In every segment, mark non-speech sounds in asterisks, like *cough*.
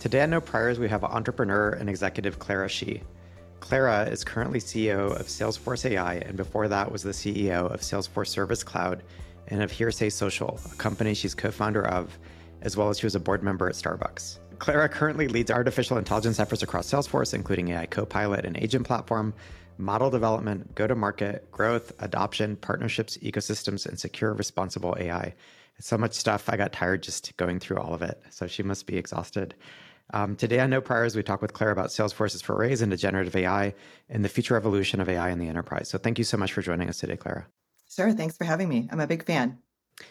Today on No Priors, we have entrepreneur and executive Clara Shih. Clara is currently CEO of Salesforce AI, and before that was the CEO of Salesforce Service Cloud and of Hearsay Social, a company she's co founder of, as well as she was a board member at Starbucks. Clara currently leads artificial intelligence efforts across Salesforce, including AI Copilot and Agent Platform, model development, go to market, growth, adoption, partnerships, ecosystems, and secure responsible AI. So much stuff. I got tired just going through all of it. So she must be exhausted. Um, today on No Priors, we talk with Clara about Salesforce's forays into generative AI and the future evolution of AI in the enterprise. So thank you so much for joining us today, Clara. Sure. Thanks for having me. I'm a big fan.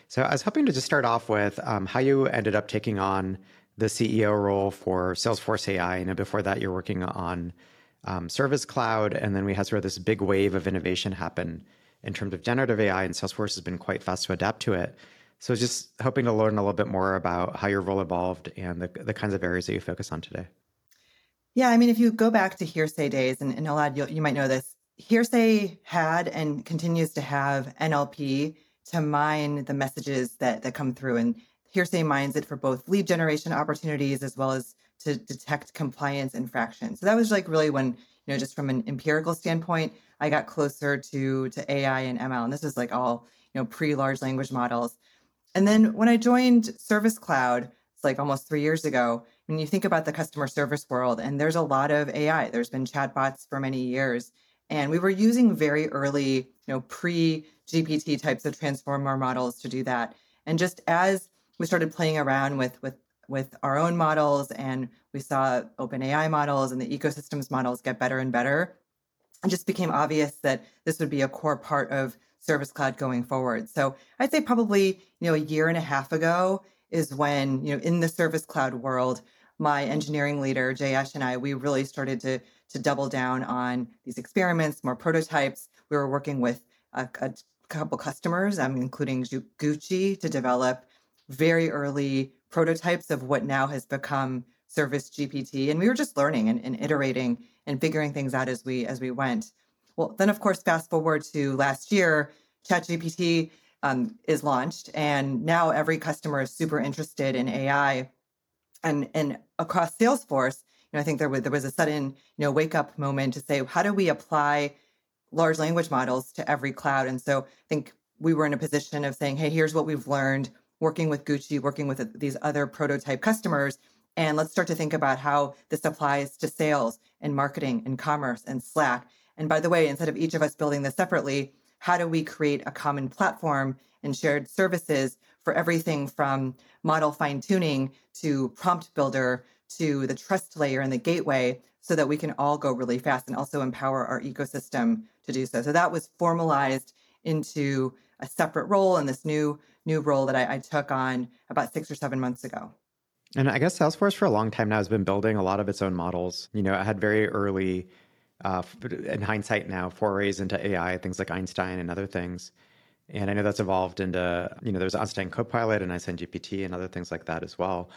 So I was hoping to just start off with um, how you ended up taking on the CEO role for Salesforce AI. And before that, you're working on um, Service Cloud, and then we had sort of this big wave of innovation happen in terms of generative AI, and Salesforce has been quite fast to adapt to it. So just hoping to learn a little bit more about how your role evolved and the, the kinds of areas that you focus on today. Yeah, I mean, if you go back to Hearsay days, and, and Elad, you, you might know this, Hearsay had and continues to have NLP to mine the messages that that come through, and Hearsay mines it for both lead generation opportunities as well as to detect compliance infractions. So that was like really when, you know, just from an empirical standpoint, I got closer to to AI and ML. And this is like all, you know, pre-large language models. And then when I joined Service Cloud, it's like almost three years ago, when you think about the customer service world, and there's a lot of AI, there's been chatbots for many years. And we were using very early, you know, pre-GPT types of transformer models to do that. And just as we started playing around with with with our own models and we saw OpenAI models and the ecosystems models get better and better. It just became obvious that this would be a core part of Service Cloud going forward. So I'd say probably, you know, a year and a half ago is when, you know, in the Service Cloud world, my engineering leader, Jayesh and I, we really started to to double down on these experiments, more prototypes. We were working with a, a couple customers, um, including Gucci, to develop very early prototypes of what now has become service gpt and we were just learning and, and, iterating and figuring things out as we as we went well then of course fast forward to last year chatgpt um, is launched and now every customer is super interested in ai and and across salesforce you know i think there was there was a sudden you know wake up moment to say how do we apply large language models to every cloud and so i think we were in a position of saying hey here's what we've learned working with Gucci, working with these other prototype customers. And let's start to think about how this applies to sales and marketing and commerce and Slack. And by the way, instead of each of us building this separately, how do we create a common platform and shared services for everything from model fine tuning to prompt builder to the trust layer and the gateway so that we can all go really fast and also empower our ecosystem to do so. So that was formalized into a separate role in this new new role that I, I took on about six or seven months ago. And I guess Salesforce for a long time now has been building a lot of its own models. You know, it had very early, uh, in hindsight now, forays into AI, things like Einstein and other things. And I know that's evolved into, you know, there's Einstein Copilot and Einstein GPT and other things like that as well.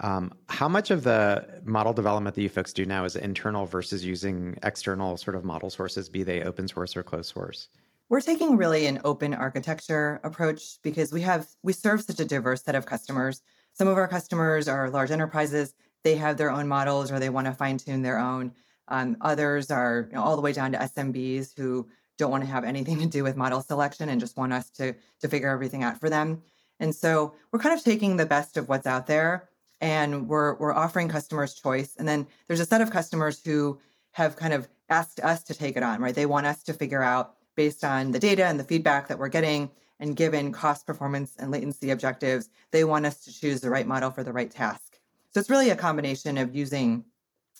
Um, how much of the model development that you folks do now is internal versus using external sort of model sources, be they open source or closed source? We're taking really an open architecture approach because we have we serve such a diverse set of customers. Some of our customers are large enterprises; they have their own models or they want to fine tune their own. Um, others are you know, all the way down to SMBs who don't want to have anything to do with model selection and just want us to to figure everything out for them. And so we're kind of taking the best of what's out there and we're we're offering customers choice. And then there's a set of customers who have kind of asked us to take it on, right? They want us to figure out based on the data and the feedback that we're getting and given cost performance and latency objectives they want us to choose the right model for the right task so it's really a combination of using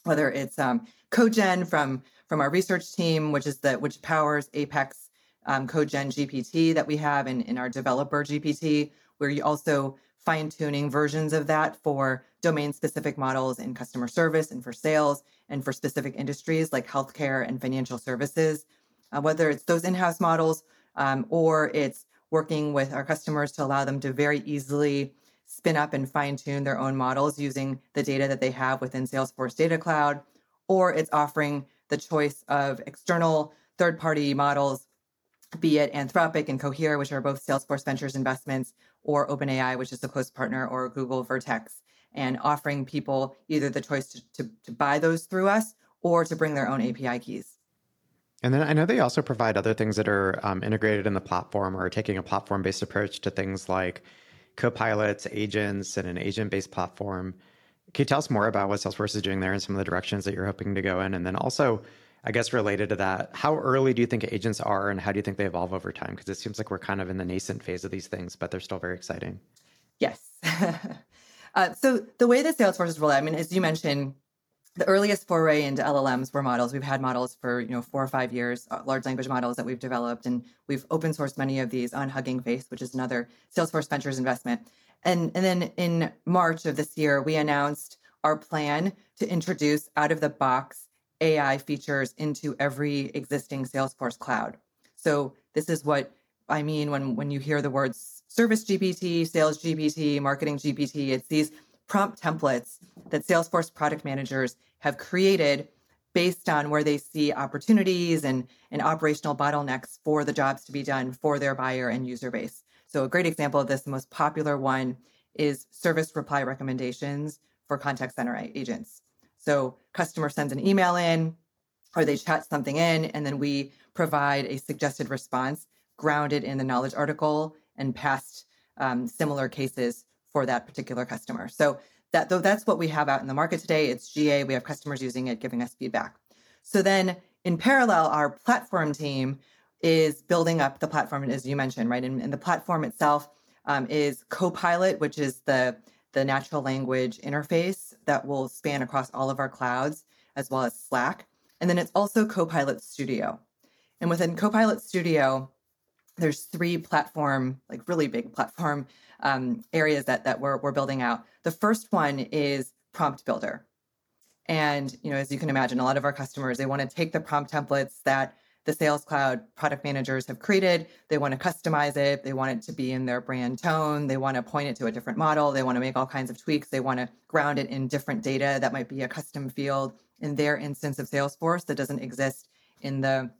whether it's um, CodeGen from from our research team which is the which powers apex um, CodeGen gpt that we have in, in our developer gpt where you also fine tuning versions of that for domain specific models in customer service and for sales and for specific industries like healthcare and financial services. Uh, whether it's those in-house models um, or it's working with our customers to allow them to very easily spin up and fine tune their own models using the data that they have within Salesforce Data Cloud, or it's offering the choice of external third party models, be it Anthropic and Cohere, which are both Salesforce Ventures investments, or OpenAI, which is a close partner, or Google Vertex. and offering people either the choice to, to, to buy those through us or to bring their own API keys. And then I know they also provide other things that are um, integrated in the platform or taking a platform based approach to things like co-pilots, agents, and an agent-based platform. Can you tell us more about what Salesforce is doing there and some of the directions that you're hoping to go in? And then also, I guess related to that, how early do you think agents are and how do you think they evolve over time? Because it seems like we're kind of in the nascent phase of these things, but they're still very exciting. Yes. *laughs* uh, so the way that Salesforce is rolled out, I mean, as you mentioned, the earliest foray into LLMs were models. We've had models for you know four or five years, uh, large language models that we've developed, and we've open sourced many of these on Hugging Face, which is another Salesforce Ventures investment. And and then in March of this year, we announced our plan to introduce out of the box AI features into every existing Salesforce cloud. So this is what I mean when when you hear the words Service GPT, Sales GPT, Marketing GPT. It's these prompt templates that Salesforce product managers have created based on where they see opportunities and, and operational bottlenecks for the jobs to be done for their buyer and user base. So, a great example of this, the most popular one, is service reply recommendations for contact center agents. So, customer sends an email in or they chat something in, and then we provide a suggested response grounded in the knowledge article and past um, similar cases for that particular customer. So that though that's what we have out in the market today. It's GA. We have customers using it, giving us feedback. So then in parallel, our platform team is building up the platform, as you mentioned, right? And, and the platform itself um, is Copilot, which is the the natural language interface that will span across all of our clouds, as well as Slack. And then it's also Copilot Studio. And within Copilot Studio, there's three platform, like really big platform um, areas that that we're we're building out. The first one is prompt builder, and you know, as you can imagine, a lot of our customers they want to take the prompt templates that the Sales Cloud product managers have created. They want to customize it. They want it to be in their brand tone. They want to point it to a different model. They want to make all kinds of tweaks. They want to ground it in different data that might be a custom field in their instance of Salesforce that doesn't exist in the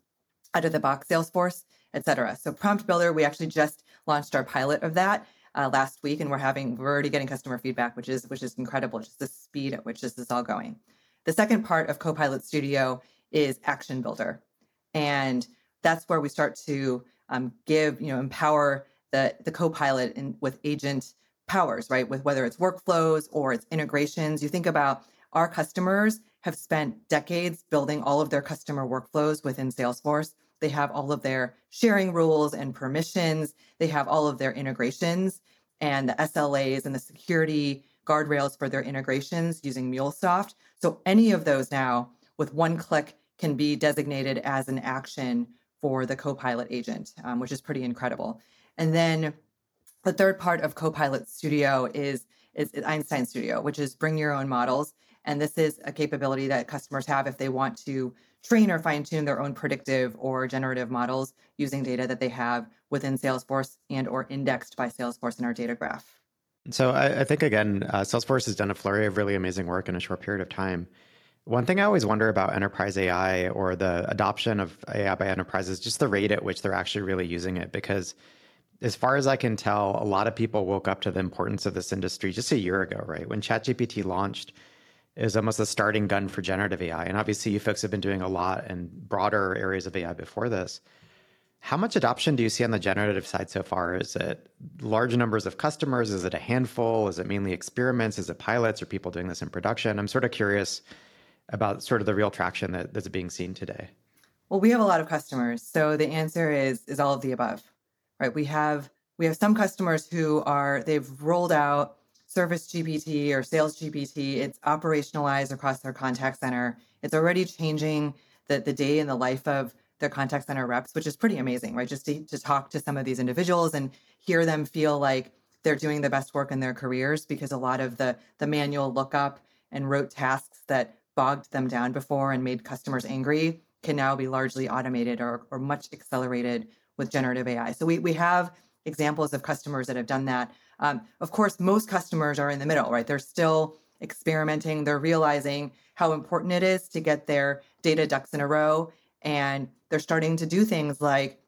out of the box Salesforce, et cetera. So Prompt Builder, we actually just launched our pilot of that uh, last week, and we're having we're already getting customer feedback, which is which is incredible. Just the speed at which this is all going. The second part of Copilot Studio is Action Builder, and that's where we start to um, give you know empower the the Copilot in, with agent powers, right? With whether it's workflows or it's integrations. You think about our customers have spent decades building all of their customer workflows within Salesforce. They have all of their sharing rules and permissions. They have all of their integrations and the SLAs and the security guardrails for their integrations using MuleSoft. So any of those now, with one click, can be designated as an action for the Copilot agent, um, which is pretty incredible. And then the third part of Copilot Studio is, is Einstein Studio, which is bring your own models. And this is a capability that customers have if they want to train or fine tune their own predictive or generative models using data that they have within Salesforce and or indexed by Salesforce in our data graph. So I, I think again, uh, Salesforce has done a flurry of really amazing work in a short period of time. One thing I always wonder about enterprise AI or the adoption of AI by enterprises, just the rate at which they're actually really using it. Because as far as I can tell, a lot of people woke up to the importance of this industry just a year ago, right? When ChatGPT launched, is almost a starting gun for generative AI. And obviously, you folks have been doing a lot in broader areas of AI before this. How much adoption do you see on the generative side so far? Is it large numbers of customers? Is it a handful? Is it mainly experiments? Is it pilots? Are people doing this in production? I'm sort of curious about sort of the real traction that, that's being seen today. Well, we have a lot of customers, so the answer is is all of the above, right? We have we have some customers who are they've rolled out Service GPT or Sales GPT. It's operationalized across their contact center. It's already changing the, the day in the life of their contact center reps, which is pretty amazing, right? Just to, to talk to some of these individuals and hear them feel like they're doing the best work in their careers because a lot of the the manual lookup and rote tasks that bogged them down before and made customers angry can now be largely automated or, or much accelerated with generative AI. So we, we have examples of customers that have done that. Um, of course, most customers are in the middle, right? They're still experimenting, they're realizing how important it is to get their data ducks in a row. And they're starting to do things like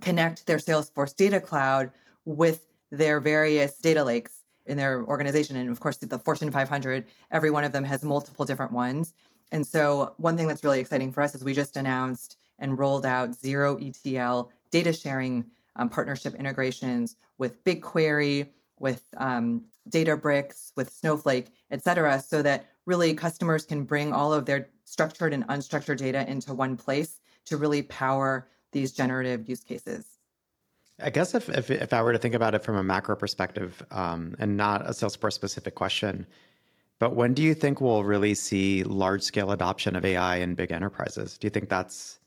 connect their Salesforce data cloud with their various data lakes in their organization. And of course, the Fortune 500, every one of them has multiple different ones. And so, one thing that's really exciting for us is we just announced and rolled out zero ETL data sharing um, partnership integrations with BigQuery, with um, Databricks, with Snowflake, et cetera, so that really customers can bring all of their structured and unstructured data into one place to really power these generative use cases. I guess if, if, if I were to think about it from a macro perspective um, and not a Salesforce specific question, but when do you think we'll really see large scale adoption of AI in big enterprises? Do you think that's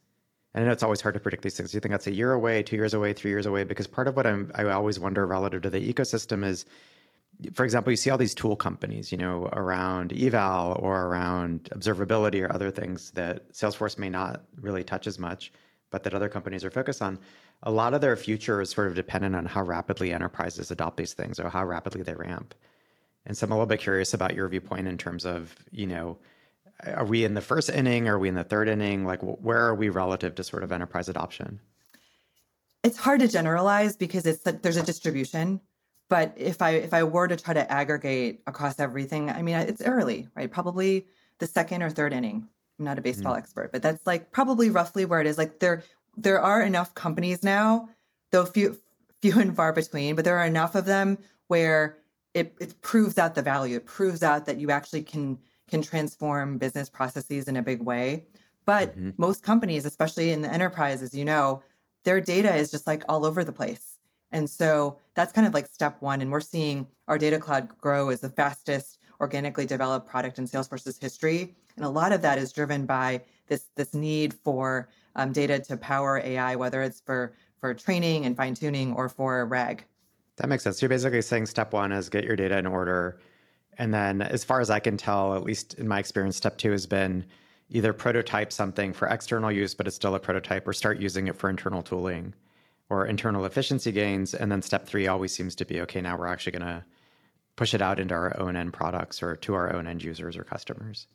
and I know it's always hard to predict these things. You think that's a year away, two years away, three years away? Because part of what I'm, I always wonder relative to the ecosystem is, for example, you see all these tool companies, you know, around eval or around observability or other things that Salesforce may not really touch as much, but that other companies are focused on. A lot of their future is sort of dependent on how rapidly enterprises adopt these things or how rapidly they ramp. And so I'm a little bit curious about your viewpoint in terms of, you know, are we in the first inning? Are we in the third inning? Like, where are we relative to sort of enterprise adoption? It's hard to generalize because it's there's a distribution. But if I if I were to try to aggregate across everything, I mean, it's early, right? Probably the second or third inning. I'm not a baseball mm. expert, but that's like probably roughly where it is. Like there there are enough companies now, though few few and far between, but there are enough of them where it, it proves out the value. It proves out that you actually can can transform business processes in a big way. But mm-hmm. most companies, especially in the enterprise, as you know, their data is just like all over the place. And so that's kind of like step one. And we're seeing our data cloud grow as the fastest organically developed product in Salesforce's history. And a lot of that is driven by this, this need for um, data to power AI, whether it's for, for training and fine tuning or for RAG. That makes sense. You're basically saying step one is get your data in order and then, as far as I can tell, at least in my experience, step two has been either prototype something for external use, but it's still a prototype, or start using it for internal tooling or internal efficiency gains. And then step three always seems to be okay, now we're actually going to push it out into our own end products or to our own end users or customers.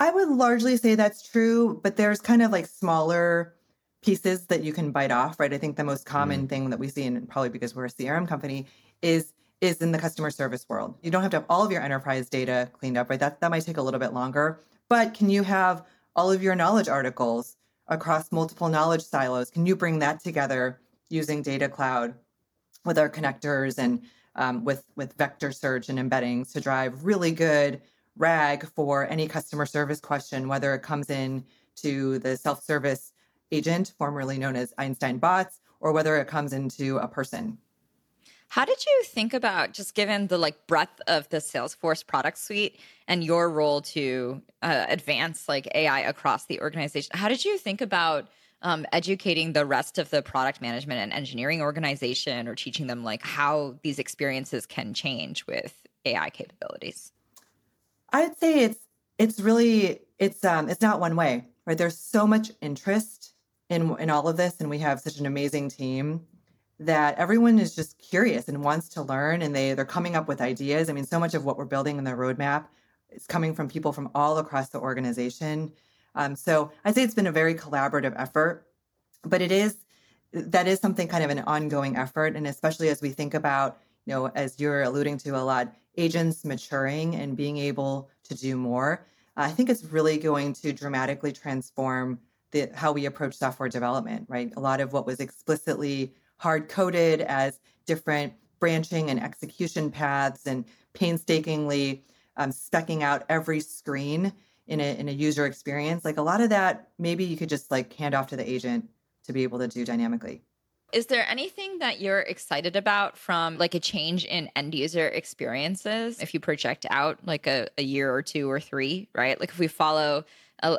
I would largely say that's true, but there's kind of like smaller pieces that you can bite off, right? I think the most common mm. thing that we see, and probably because we're a CRM company, is is in the customer service world. You don't have to have all of your enterprise data cleaned up, right? That that might take a little bit longer. But can you have all of your knowledge articles across multiple knowledge silos? Can you bring that together using Data Cloud with our connectors and um, with with vector search and embeddings to drive really good RAG for any customer service question, whether it comes in to the self-service agent, formerly known as Einstein bots, or whether it comes into a person. How did you think about just given the like breadth of the Salesforce product suite and your role to uh, advance like AI across the organization? How did you think about um, educating the rest of the product management and engineering organization or teaching them like how these experiences can change with AI capabilities? I'd say it's it's really it's um it's not one way, right? There's so much interest in in all of this and we have such an amazing team that everyone is just curious and wants to learn and they they're coming up with ideas. I mean, so much of what we're building in the roadmap is coming from people from all across the organization. Um, so I'd say it's been a very collaborative effort, but it is that is something kind of an ongoing effort, and especially as we think about you know as you're alluding to a lot agents maturing and being able to do more. I think it's really going to dramatically transform the, how we approach software development. Right, a lot of what was explicitly hard coded as different branching and execution paths and painstakingly um, specking out every screen in a, in a user experience. Like a lot of that maybe you could just like hand off to the agent to be able to do dynamically. Is there anything that you're excited about from like a change in end user experiences? If you project out like a, a year or two or three right? Like if we follow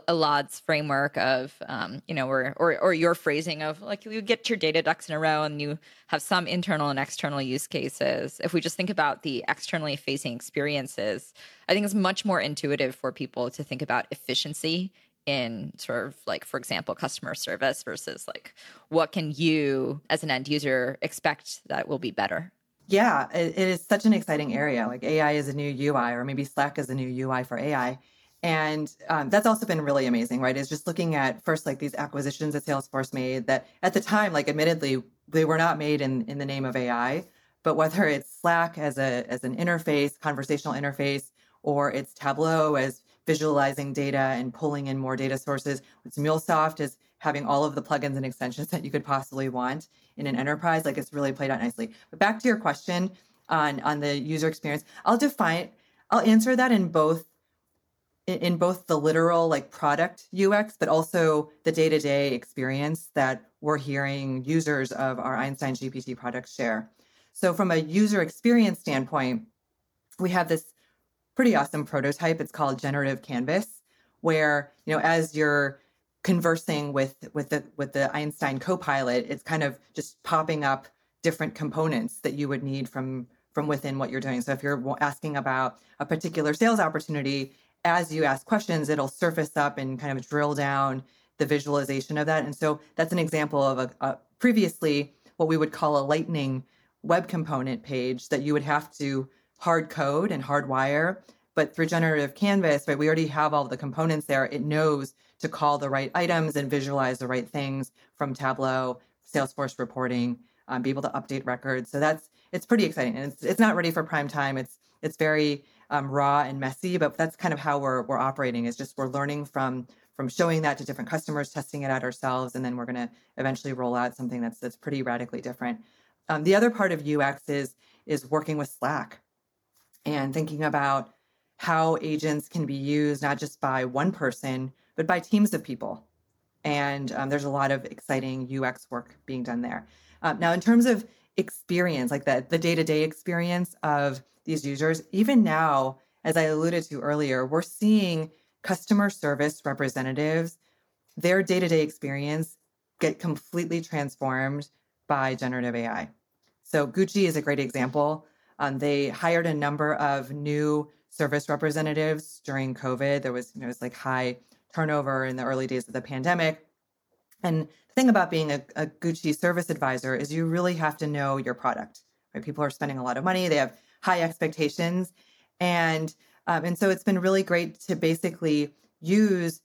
Elad's framework of, um, you know, or, or or your phrasing of like you get your data ducks in a row and you have some internal and external use cases. If we just think about the externally facing experiences, I think it's much more intuitive for people to think about efficiency in sort of like, for example, customer service versus like what can you as an end user expect that will be better. Yeah, it, it is such an exciting area. Like AI is a new UI, or maybe Slack is a new UI for AI and um, that's also been really amazing, right? Is just looking at first like these acquisitions that Salesforce made that at the time, like admittedly, they were not made in in the name of AI, But whether it's Slack as a as an interface, conversational interface, or it's Tableau as visualizing data and pulling in more data sources, it's MuleSoft as having all of the plugins and extensions that you could possibly want in an enterprise, like it's really played out nicely. But back to your question on on the user experience, I'll define I'll answer that in both in both the literal like product UX, but also the day to day experience that we're hearing users of our Einstein GPT products share. So, from a user experience standpoint, we have this pretty awesome prototype. It's called Generative Canvas, where you know as you're conversing with with the with the Einstein Copilot, it's kind of just popping up different components that you would need from from within what you're doing. So if you're asking about a particular sales opportunity, as you ask questions, it'll surface up and kind of drill down the visualization of that. And so that's an example of a, a previously what we would call a lightning web component page that you would have to hard code and hardwire. But through generative canvas, right, we already have all the components there. It knows to call the right items and visualize the right things from Tableau, Salesforce reporting, um, be able to update records. So that's it's pretty exciting, and it's it's not ready for prime time. It's it's very um, raw and messy, but that's kind of how we're we're operating. Is just we're learning from from showing that to different customers, testing it out ourselves, and then we're going to eventually roll out something that's that's pretty radically different. Um, the other part of UX is is working with Slack and thinking about how agents can be used not just by one person but by teams of people. And um, there's a lot of exciting UX work being done there. Um, now, in terms of experience, like the the day to day experience of these users, even now, as I alluded to earlier, we're seeing customer service representatives, their day to day experience get completely transformed by generative AI. So Gucci is a great example. Um, they hired a number of new service representatives during COVID. There was, you know, it was like high turnover in the early days of the pandemic. And the thing about being a, a Gucci service advisor is you really have to know your product. Right? People are spending a lot of money. They have high expectations, and um, and so it's been really great to basically use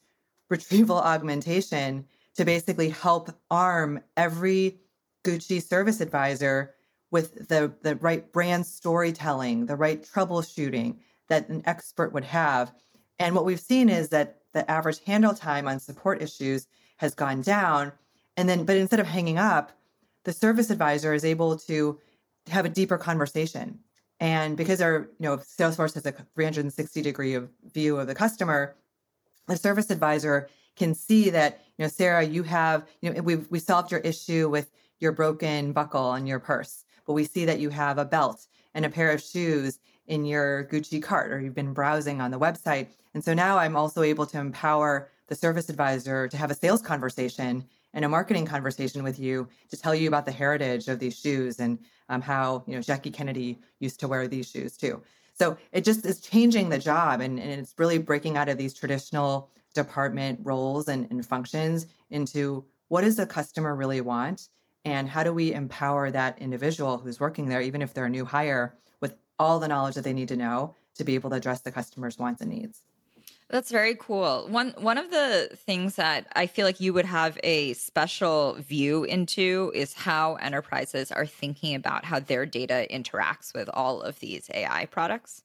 retrieval *laughs* augmentation to basically help arm every Gucci service advisor with the, the right brand storytelling, the right troubleshooting that an expert would have. And what we've seen is that the average handle time on support issues has gone down. And then, but instead of hanging up, the service advisor is able to have a deeper conversation. And because our, you know, Salesforce has a 360 degree of view of the customer, the service advisor can see that, you know, Sarah, you have, you know, we've we solved your issue with your broken buckle on your purse, but we see that you have a belt and a pair of shoes in your Gucci cart or you've been browsing on the website. And so now I'm also able to empower the service advisor to have a sales conversation and a marketing conversation with you to tell you about the heritage of these shoes and um, how you know Jackie Kennedy used to wear these shoes too. So it just is changing the job and, and it's really breaking out of these traditional department roles and, and functions into what does the customer really want and how do we empower that individual who's working there, even if they're a new hire, with all the knowledge that they need to know to be able to address the customer's wants and needs. That's very cool. One one of the things that I feel like you would have a special view into is how enterprises are thinking about how their data interacts with all of these AI products,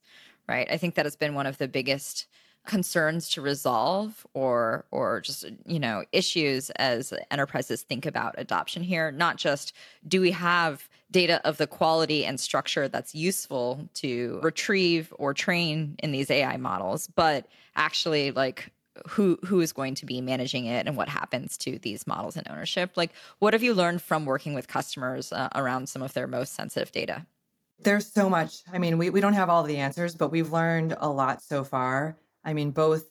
right? I think that has been one of the biggest concerns to resolve or or just you know issues as enterprises think about adoption here not just do we have data of the quality and structure that's useful to retrieve or train in these AI models but actually like who who is going to be managing it and what happens to these models and ownership? Like what have you learned from working with customers uh, around some of their most sensitive data? There's so much. I mean we, we don't have all the answers but we've learned a lot so far I mean, both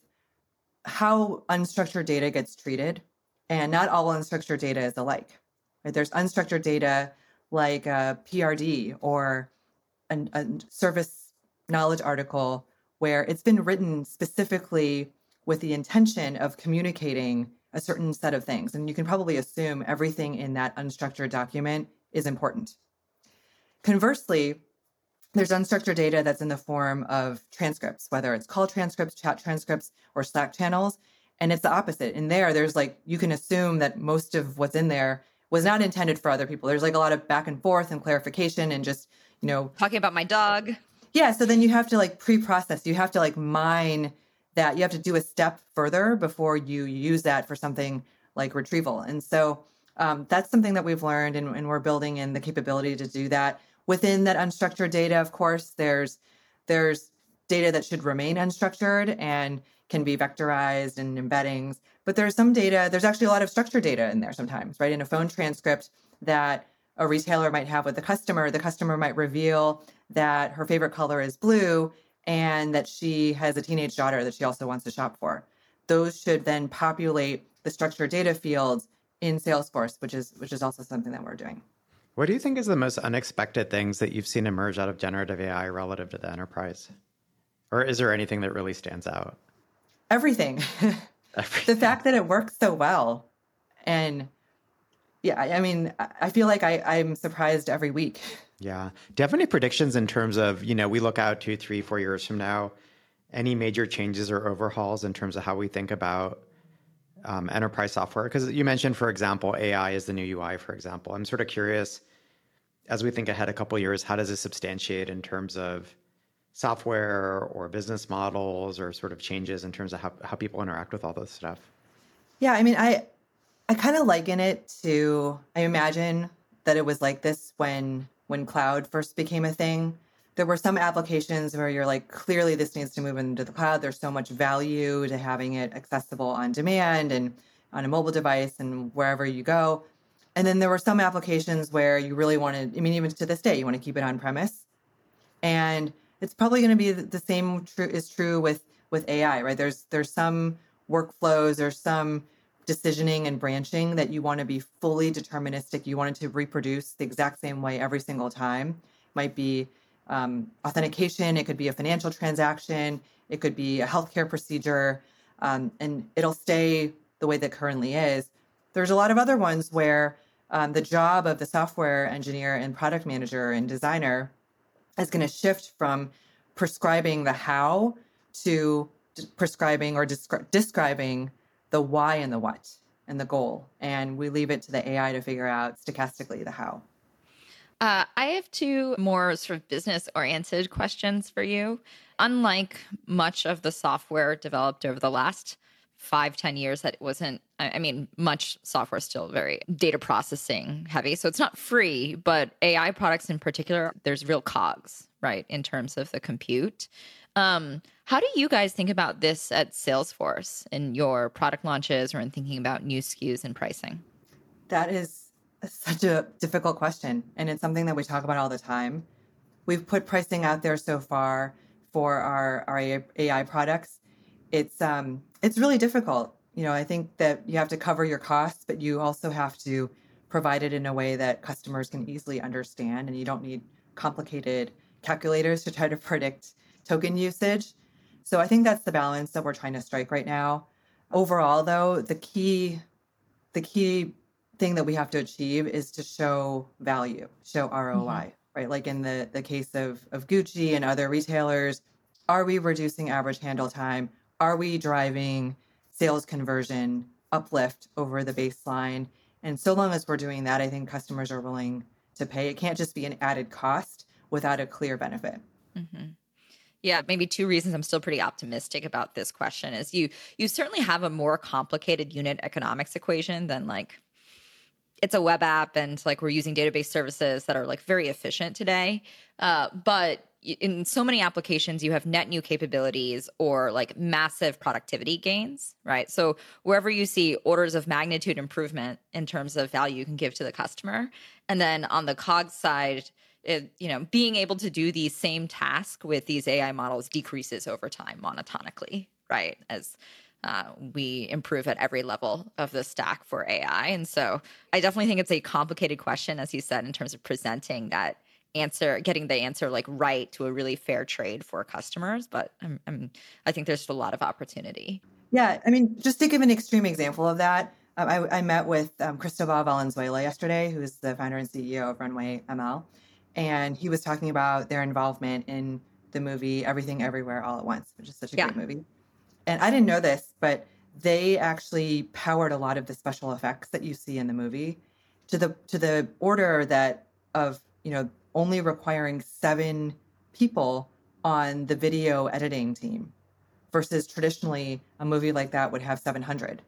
how unstructured data gets treated, and not all unstructured data is alike. Right? There's unstructured data like a PRD or a, a service knowledge article where it's been written specifically with the intention of communicating a certain set of things. And you can probably assume everything in that unstructured document is important. Conversely, there's unstructured data that's in the form of transcripts, whether it's call transcripts, chat transcripts, or Slack channels. And it's the opposite. In there, there's like, you can assume that most of what's in there was not intended for other people. There's like a lot of back and forth and clarification and just, you know, talking about my dog. Yeah. So then you have to like pre process, you have to like mine that, you have to do a step further before you use that for something like retrieval. And so um, that's something that we've learned and, and we're building in the capability to do that. Within that unstructured data, of course, there's there's data that should remain unstructured and can be vectorized and embeddings. But there's some data, there's actually a lot of structured data in there sometimes, right? In a phone transcript that a retailer might have with the customer, the customer might reveal that her favorite color is blue and that she has a teenage daughter that she also wants to shop for. Those should then populate the structured data fields in Salesforce, which is which is also something that we're doing. What do you think is the most unexpected things that you've seen emerge out of generative AI relative to the enterprise? Or is there anything that really stands out? Everything. *laughs* Everything. the fact that it works so well. And yeah, I mean, I feel like I, I'm surprised every week. Yeah. Do you have any predictions in terms of, you know, we look out two, three, four years from now, any major changes or overhauls in terms of how we think about um, enterprise software? Because you mentioned, for example, AI is the new UI, for example. I'm sort of curious as we think ahead a couple years, how does this substantiate in terms of software or business models or sort of changes in terms of how, how people interact with all this stuff? Yeah, I mean, I I kind of liken it to I imagine that it was like this when when cloud first became a thing. There were some applications where you're like, clearly this needs to move into the cloud. There's so much value to having it accessible on demand and on a mobile device and wherever you go. And then there were some applications where you really wanted, I mean, even to this day, you want to keep it on premise. And it's probably going to be the same true is true with with AI, right? There's there's some workflows, there's some decisioning and branching that you want to be fully deterministic. You want it to reproduce the exact same way every single time. Might be um, authentication, it could be a financial transaction, it could be a healthcare procedure, um, and it'll stay the way that currently is. There's a lot of other ones where um, the job of the software engineer and product manager and designer is going to shift from prescribing the how to prescribing or descri- describing the why and the what and the goal. And we leave it to the AI to figure out stochastically the how. Uh, I have two more sort of business oriented questions for you. Unlike much of the software developed over the last five ten years that wasn't i mean much software is still very data processing heavy so it's not free but ai products in particular there's real cogs right in terms of the compute um, how do you guys think about this at salesforce in your product launches or in thinking about new skus and pricing that is such a difficult question and it's something that we talk about all the time we've put pricing out there so far for our, our ai products it's um it's really difficult. You know, I think that you have to cover your costs, but you also have to provide it in a way that customers can easily understand and you don't need complicated calculators to try to *laughs* predict token usage. So I think that's the balance that we're trying to strike right now. Overall though, the key the key thing that we have to achieve is to show value, show ROI, mm-hmm. right? Like in the the case of of Gucci and other retailers, are we reducing average handle time? are we driving sales conversion uplift over the baseline? And so long as we're doing that, I think customers are willing to pay. It can't just be an added cost without a clear benefit. Mm-hmm. Yeah, maybe two reasons I'm still pretty optimistic about this question is you you certainly have a more complicated unit economics equation than like it's a web app and like we're using database services that are like very efficient today. Uh, but in so many applications you have net new capabilities or like massive productivity gains right so wherever you see orders of magnitude improvement in terms of value you can give to the customer and then on the cog side it, you know being able to do these same tasks with these ai models decreases over time monotonically right as uh, we improve at every level of the stack for ai and so i definitely think it's a complicated question as you said in terms of presenting that answer getting the answer like right to a really fair trade for customers. But I'm, I'm i think there's a lot of opportunity. Yeah i mean just to give an extreme example of that um, I, I, met with um, cristobal valenzuela yesterday who's the founder and ceo of runway ml and he was talking about their involvement in the movie everything everywhere all at once which is such a yeah. great movie and i didn't know this but they actually powered a lot of the special effects that you see in the movie to the to the order that of you know only requiring seven people on the video editing team versus traditionally a movie like that would have 700.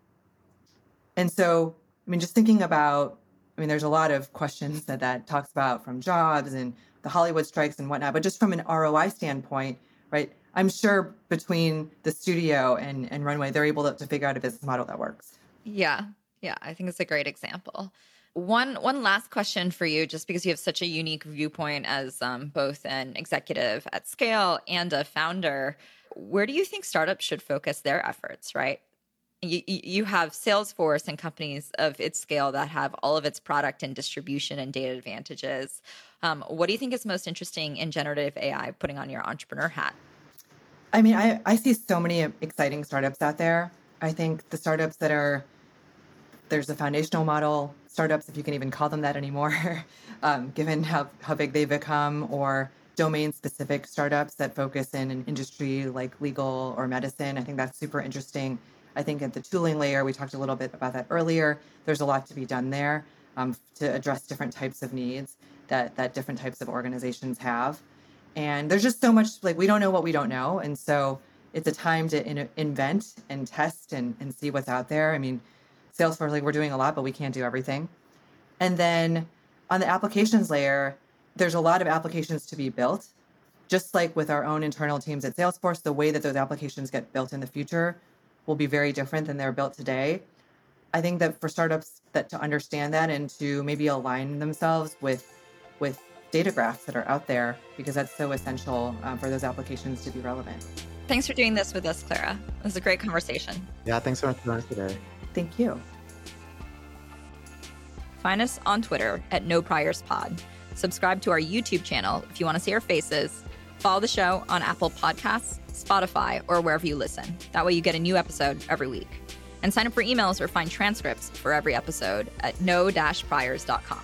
And so, I mean, just thinking about, I mean, there's a lot of questions that that talks about from jobs and the Hollywood strikes and whatnot, but just from an ROI standpoint, right? I'm sure between the studio and, and Runway, they're able to, to figure out a business model that works. Yeah. Yeah. I think it's a great example. One one last question for you, just because you have such a unique viewpoint as um, both an executive at scale and a founder. Where do you think startups should focus their efforts? Right, you, you have Salesforce and companies of its scale that have all of its product and distribution and data advantages. Um, what do you think is most interesting in generative AI? Putting on your entrepreneur hat. I mean, I, I see so many exciting startups out there. I think the startups that are there's a foundational model startups, if you can even call them that anymore, *laughs* um, given how, how big they've become, or domain specific startups that focus in an industry like legal or medicine. I think that's super interesting. I think at the tooling layer, we talked a little bit about that earlier. There's a lot to be done there um, to address different types of needs that that different types of organizations have. And there's just so much like we don't know what we don't know, and so it's a time to in- invent and test and, and see what's out there. I mean, Salesforce, like we're doing a lot, but we can't do everything. And then on the applications layer, there's a lot of applications to be built. Just like with our own internal teams at Salesforce, the way that those applications get built in the future will be very different than they're built today. I think that for startups that to understand that and to maybe align themselves with with data graphs that are out there because that's so essential um, for those applications to be relevant. Thanks for doing this with us, Clara. It was a great conversation. Yeah, thanks so much for joining us today. Thank you. Find us on Twitter at No Priors Pod. Subscribe to our YouTube channel if you want to see our faces. Follow the show on Apple Podcasts, Spotify, or wherever you listen. That way you get a new episode every week. And sign up for emails or find transcripts for every episode at no-priors.com.